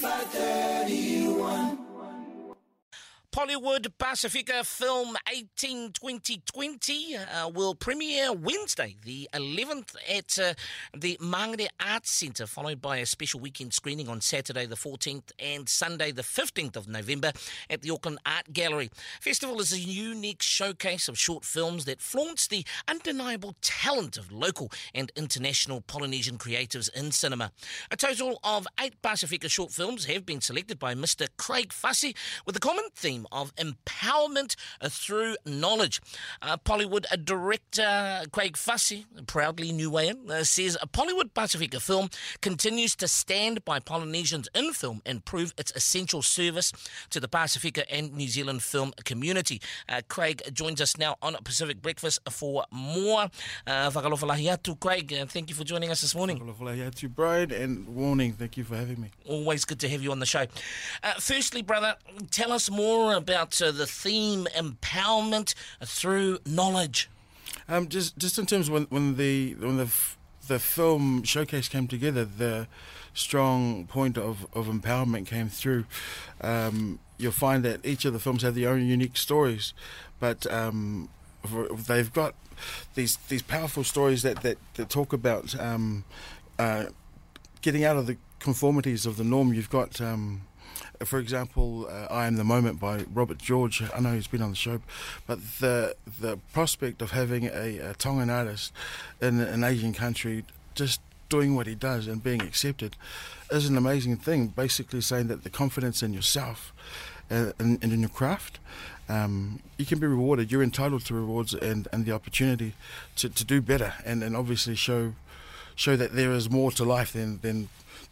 531. Pollywood Pacifica film 18 2020 uh, will premiere Wednesday, the 11th, at uh, the Mangere Arts Centre, followed by a special weekend screening on Saturday, the 14th, and Sunday, the 15th of November, at the Auckland Art Gallery. Festival is a unique showcase of short films that flaunts the undeniable talent of local and international Polynesian creatives in cinema. A total of eight Pacifica short films have been selected by Mr. Craig Fussy with a common theme of empowerment through knowledge. Uh, Pollywood uh, director Craig Fussy, proudly Niuean, uh, says a Pollywood Pacifica film continues to stand by Polynesians in film and prove its essential service to the Pacifica and New Zealand film community. Uh, Craig joins us now on Pacific Breakfast for more. Uh, Craig, uh, thank you for joining us this morning. Brian, and warning, thank you for having me. Always good to have you on the show. Uh, firstly, brother, tell us more about uh, the theme empowerment through knowledge. Um, just just in terms when when the when the f- the film showcase came together, the strong point of, of empowerment came through. Um, you'll find that each of the films have their own unique stories, but um, they've got these these powerful stories that that, that talk about um, uh, getting out of the conformities of the norm. You've got um, for example, uh, I Am the Moment by Robert George. I know he's been on the show, but the the prospect of having a, a Tongan artist in an Asian country just doing what he does and being accepted is an amazing thing. Basically, saying that the confidence in yourself uh, and, and in your craft. Um, you can be rewarded. You're entitled to rewards and, and the opportunity to, to do better and, and obviously show show that there is more to life than, than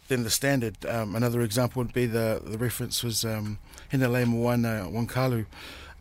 than the standard. Um, another example would be the the reference was um, Hinaleimoana Wong-Kalu,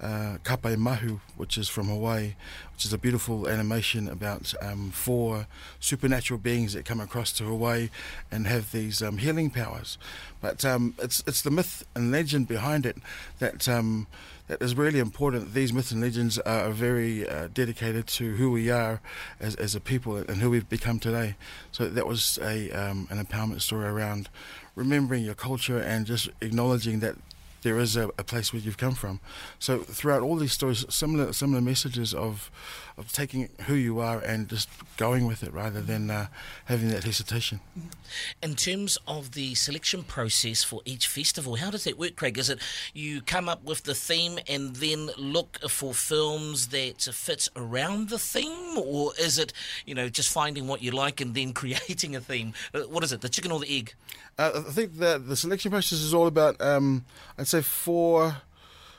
uh, Kapaemahu, which is from Hawaii, which is a beautiful animation about um, four supernatural beings that come across to Hawaii and have these um, healing powers. But um, it's it's the myth and legend behind it that um, that is really important. These myths and legends are very uh, dedicated to who we are as, as a people and who we've become today. So that was a um, an empowerment story around remembering your culture and just acknowledging that there is a, a, place where you've come from. So throughout all these stories, similar similar messages of of taking who you are and just going with it rather than uh, having that hesitation. In terms of the selection process for each festival, how does that work, Craig? Is it you come up with the theme and then look for films that fits around the theme, or is it you know just finding what you like and then creating a theme? Uh, what is it, the chicken or the egg? Uh, I think the the selection process is all about um, I'd say four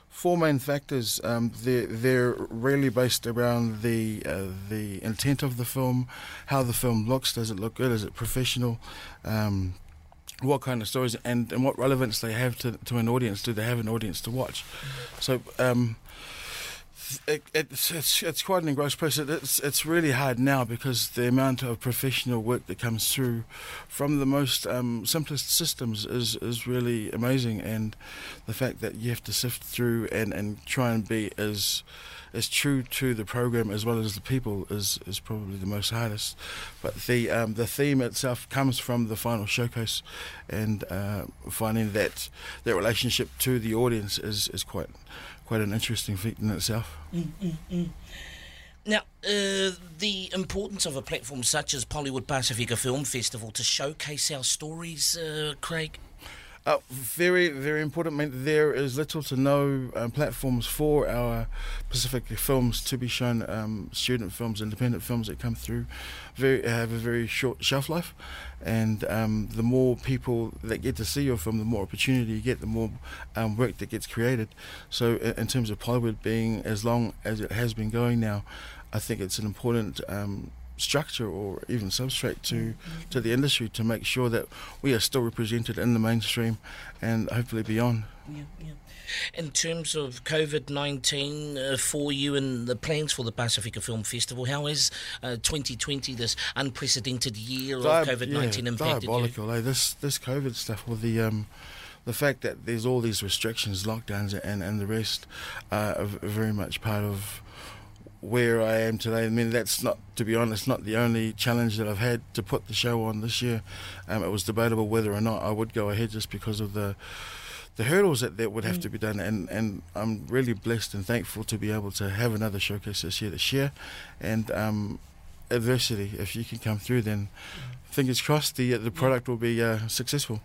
four main factors. Um, they're, they're really based around the uh, the intent of the film, how the film looks. Does it look good? Is it professional? Um, what kind of stories and, and what relevance they have to, to an audience? Do they have an audience to watch? So um, it, it's, it's it's quite an engrossed process. It's it's really hard now because the amount of professional work that comes through from the most um, simplest systems is is really amazing, and the fact that you have to sift through and, and try and be as as true to the program as well as the people is, is probably the most hardest. But the um, the theme itself comes from the final showcase, and uh, finding that that relationship to the audience is, is quite quite an interesting feat in itself. Mm. Now, uh, the importance of a platform such as Pollywood Pacifica Film Festival to showcase our stories, uh, Craig? Uh, very, very important. I mean, there is little to no um, platforms for our Pacific films to be shown. Um, student films, independent films that come through, very have a very short shelf life, and um, the more people that get to see your film, the more opportunity you get, the more um, work that gets created. So, in, terms of Pollywood being as long as it has been going now, I think it's an important um, structure or even substrate to mm-hmm. to the industry to make sure that we are still represented in the mainstream and hopefully beyond. Yeah, yeah. In terms of COVID 19 uh, for you and the plans for the Pacifica Film Festival, how is uh, 2020, this unprecedented year Di- of COVID 19 yeah, impacted diabolical, you? Eh? This, this COVID stuff with the. Um, the fact that there's all these restrictions, lockdowns, and, and the rest uh, are very much part of where I am today. I mean, that's not, to be honest, not the only challenge that I've had to put the show on this year. Um, it was debatable whether or not I would go ahead just because of the the hurdles that, that would have mm. to be done. And, and I'm really blessed and thankful to be able to have another showcase this year to share. And um, adversity, if you can come through, then fingers crossed the the product will be uh, successful.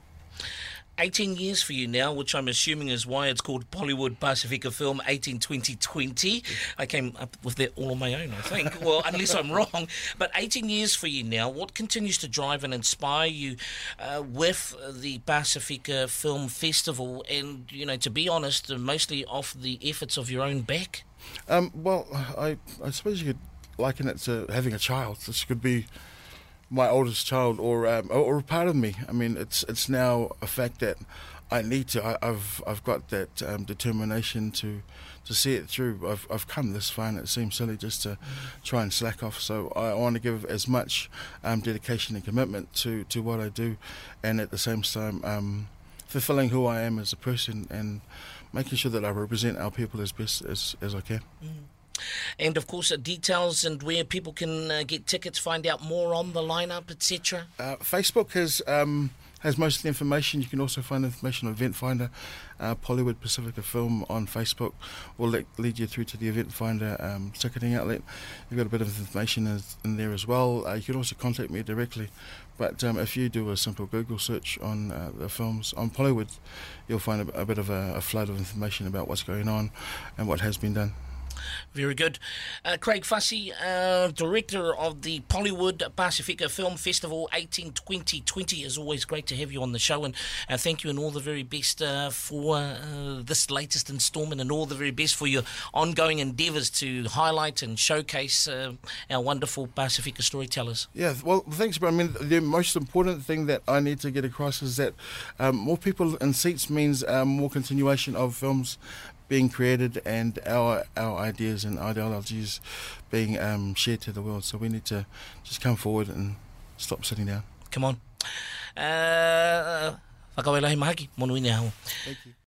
18 years for you now, which I'm assuming is why it's called Pollywood Pacifica Film 18 2020. I came up with that all on my own, I think. well, unless I'm wrong. But 18 years for you now. What continues to drive and inspire you uh, with the Pacifica Film Festival? And, you know, to be honest, mostly off the efforts of your own back? Um, well, I, I suppose you could liken it to having a child. This could be my oldest child or um, or, part of me. I mean, it's it's now a fact that I need to. I, have I've got that um, determination to to see it through. I've I've come this far, and it seems silly just to try and slack off. So I want to give as much um, dedication and commitment to to what I do, and at the same time um, fulfilling who I am as a person and making sure that I represent our people as best as as I can. Mm. And of course, details and where people can uh, get tickets, find out more on the lineup, etc. Uh, Facebook has um, has most of the information. You can also find information on Eventfinda. Uh, Pollywood Pacifica Film on Facebook will le- lead you through to the Eventfinda um, ticketing outlet. You've got a bit of information in, in there as well. Uh, you can also contact me directly. But um, if you do a simple Google search on uh, the films on Pollywood, you'll find a, a bit of a, a flood of information about what's going on and what has been done. Very good. Uh, Craig Fussey, uh, director of the Pollywood Pacifica Film Festival 18 2020. It's always great to have you on the show, and uh, thank you and all the very best uh, for uh, this latest instalment, and all the very best for your ongoing endeavours to highlight and showcase uh, our wonderful Pacifica storytellers. Yeah, well, thanks, but I mean, the most important thing that I need to get across is that um, more people in seats means um, more continuation of films being created and our our ideas and ideologies being um, shared to the world. So we need to just come forward and stop sitting down. Come on. Uh, Thank you.